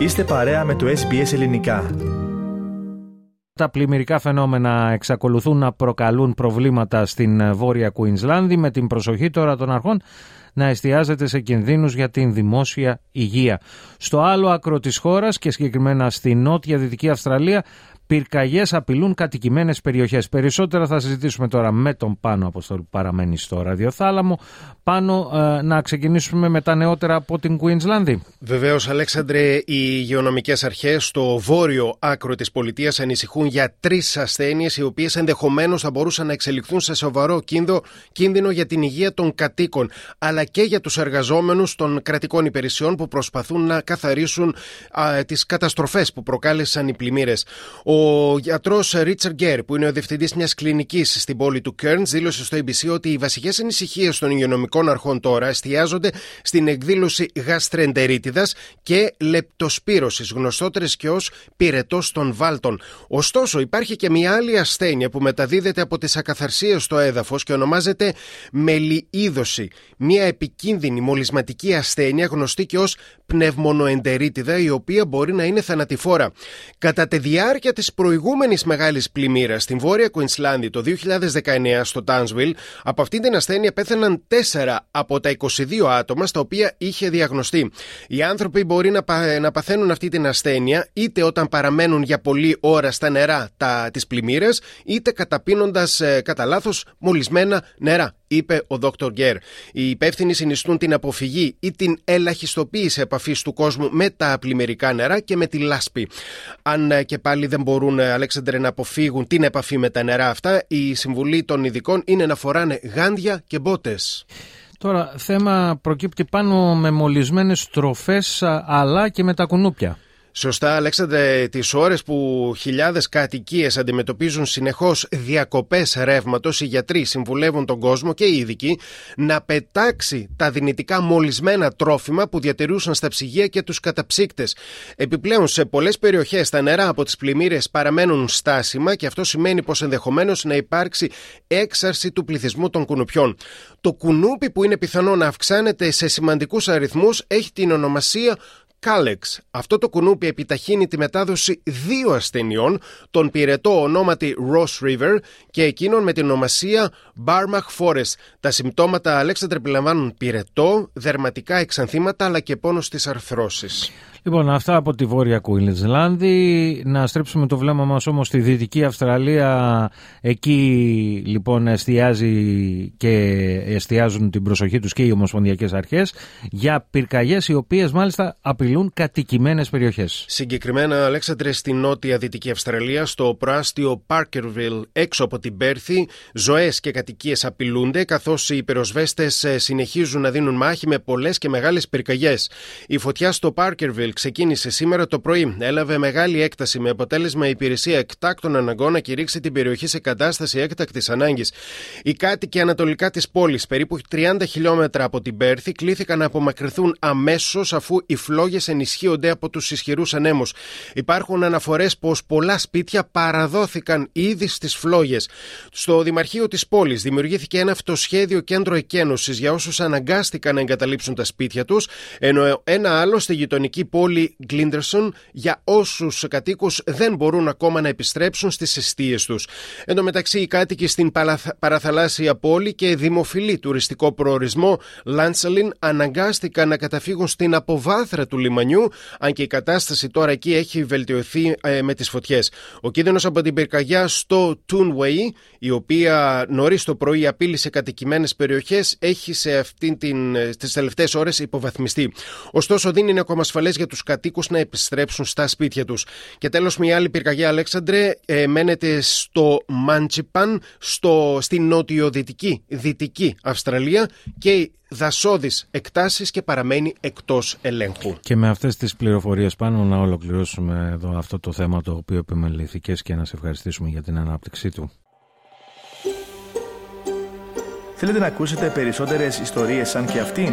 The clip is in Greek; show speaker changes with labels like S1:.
S1: Είστε παρέα με το SBS Ελληνικά.
S2: Τα πλημμυρικά φαινόμενα εξακολουθούν να προκαλούν προβλήματα στην Βόρεια Κουίνσλάνδη με την προσοχή τώρα των αρχών να εστιάζεται σε κινδύνους για την δημόσια υγεία. Στο άλλο άκρο της χώρας και συγκεκριμένα στη νότια Δυτική Αυστραλία Πυρκαγιές απειλούν κατοικημένες περιοχές. Περισσότερα θα συζητήσουμε τώρα με τον Πάνο Αποστόλου που παραμένει στο ραδιοθάλαμο. Πάνω ε, να ξεκινήσουμε με τα νεότερα από την Κουίνσλανδη.
S3: Βεβαίως, Αλέξανδρε, οι υγειονομικές αρχές στο βόρειο άκρο της πολιτείας ανησυχούν για τρεις ασθένειες οι οποίες ενδεχομένως θα μπορούσαν να εξελιχθούν σε σοβαρό κίνδυνο για την υγεία των κατοίκων αλλά και για τους εργαζόμενους των κρατικών υπηρεσιών που προσπαθούν να καθαρίσουν τις καταστροφές που προκάλεσαν οι πλημμύρες. Ο ο γιατρός Ρίτσαρντ Γκέρ, που είναι ο διευθυντής μιας κλινικής στην πόλη του Κέρν, δήλωσε στο ABC ότι οι βασικές ανησυχίες των υγειονομικών αρχών τώρα εστιάζονται στην εκδήλωση γαστρεντερίτιδας και λεπτοσπύρωσης, γνωστότερες και ως πυρετός των βάλτων. Ωστόσο, υπάρχει και μια άλλη ασθένεια που μεταδίδεται από τις ακαθαρσίες στο έδαφος και ονομάζεται μελιίδωση. Μια επικίνδυνη μολυσματική ασθένεια γνωστή και ως πνευμονοεντερίτιδα, η οποία μπορεί να είναι θανατηφόρα. Κατά τη διάρκεια της προηγούμενης μεγάλης πλημμύρας στην Βόρεια Κουινσλάνδη το 2019 στο Τάνσβιλ, από αυτή την ασθένεια πέθαναν 4 από τα 22 άτομα στα οποία είχε διαγνωστεί. Οι άνθρωποι μπορεί να, πα, να παθαίνουν αυτή την ασθένεια είτε όταν παραμένουν για πολλή ώρα στα νερά της πλημμύρας, είτε καταπίνοντας ε, κατά λάθος μολυσμένα νερά είπε ο Δόκτωρ Γκέρ. Οι υπεύθυνοι συνιστούν την αποφυγή ή την ελαχιστοποίηση επαφής του κόσμου με τα πλημμυρικά νερά και με τη λάσπη. Αν ε, και πάλι δεν μπορούν, ε, Αλέξανδρε, να αποφύγουν την επαφή με τα νερά αυτά, η συμβουλή των ειδικών είναι να φοράνε γάντια και μπότες.
S2: Τώρα, θέμα προκύπτει πάνω με μολυσμένες τροφές αλλά και με τα κουνούπια.
S3: Σωστά, Αλέξανδρε, τις ώρες που χιλιάδες κατοικίες αντιμετωπίζουν συνεχώς διακοπές ρεύματος, οι γιατροί συμβουλεύουν τον κόσμο και οι ειδικοί να πετάξει τα δυνητικά μολυσμένα τρόφιμα που διατηρούσαν στα ψυγεία και τους καταψύκτες. Επιπλέον, σε πολλές περιοχές τα νερά από τις πλημμύρες παραμένουν στάσιμα και αυτό σημαίνει πως ενδεχομένως να υπάρξει έξαρση του πληθυσμού των κουνουπιών. Το κουνούπι που είναι πιθανό να αυξάνεται σε σημαντικούς αριθμούς έχει την ονομασία Κάλεξ. Αυτό το κουνούπι επιταχύνει τη μετάδοση δύο ασθενειών, τον πυρετό ονόματι Ross River και εκείνον με την ονομασία Barmach Forest. Τα συμπτώματα Αλέξανδρε περιλαμβάνουν πυρετό, δερματικά εξανθήματα αλλά και πόνος στις αρθρώσεις.
S2: Λοιπόν, αυτά από τη Βόρεια Κουίνσλάνδη. Να στρέψουμε το βλέμμα μας όμως στη Δυτική Αυστραλία. Εκεί λοιπόν εστιάζει και εστιάζουν την προσοχή τους και οι ομοσπονδιακές αρχές για πυρκαγιές οι οποίες μάλιστα απειλούν κατοικημένες περιοχές.
S3: Συγκεκριμένα, Αλέξανδρε, στη νότια Δυτική Αυστραλία, στο προάστιο Parkerville έξω από την Πέρθη, ζωές και κατοικίες απειλούνται καθώς οι πυροσβέστες ε, συνεχίζουν να δίνουν μάχη με πολλές και μεγάλες πυρκαγιές. Η φωτιά στο Parkerville ξεκίνησε σήμερα το πρωί. Έλαβε μεγάλη έκταση με αποτέλεσμα η υπηρεσία εκτάκτων αναγκών να κηρύξει την περιοχή σε κατάσταση έκτακτης ανάγκης. Οι κάτοικοι ανατολικά της πόλης, περίπου 30 χιλιόμετρα από την Πέρθη, κλήθηκαν να απομακρυνθούν αμέσως αφού οι φλόγες ενισχύονται από τους ισχυρούς ανέμους. Υπάρχουν αναφορές πως πολλά σπίτια παραδόθηκαν ήδη στις φλόγες. Στο Δημαρχείο της πόλης δημιουργήθηκε ένα αυτοσχέδιο κέντρο εκένωσης για όσους αναγκάστηκαν να εγκαταλείψουν τα σπίτια τους, ενώ ένα άλλο στη γειτονική πόλη πόλη Γκλίντερσον για όσους κατοίκους δεν μπορούν ακόμα να επιστρέψουν στις αιστείες τους. Εν τω μεταξύ οι κάτοικοι στην παραθαλάσσια πόλη και δημοφιλή τουριστικό προορισμό Λάντσαλιν αναγκάστηκαν να καταφύγουν στην αποβάθρα του λιμανιού αν και η κατάσταση τώρα εκεί έχει βελτιωθεί ε, με τις φωτιές. Ο κίνδυνος από την πυρκαγιά στο Toonway η οποία νωρίς το πρωί απείλησε κατοικημένες περιοχές έχει σε αυτήν την, ε, στις τελευταίες ώρες υποβαθμιστεί. Ωστόσο δεν είναι ακόμα ασφαλές για τους κατοίκους να επιστρέψουν στα σπίτια τους. Και τέλος, μια άλλη πυρκαγιά, Αλέξανδρε, ε, μένεται στο Μάντσιπαν, στο, στη νοτιοδυτική δυτική Αυστραλία και δασόδεις εκτάσεις και παραμένει εκτός ελέγχου.
S2: Και με αυτές τις πληροφορίες πάνω να ολοκληρώσουμε εδώ αυτό το θέμα το οποίο επιμεληθήκες και να σε ευχαριστήσουμε για την ανάπτυξή του.
S1: Θέλετε να ακούσετε περισσότερες ιστορίες σαν και αυτήν;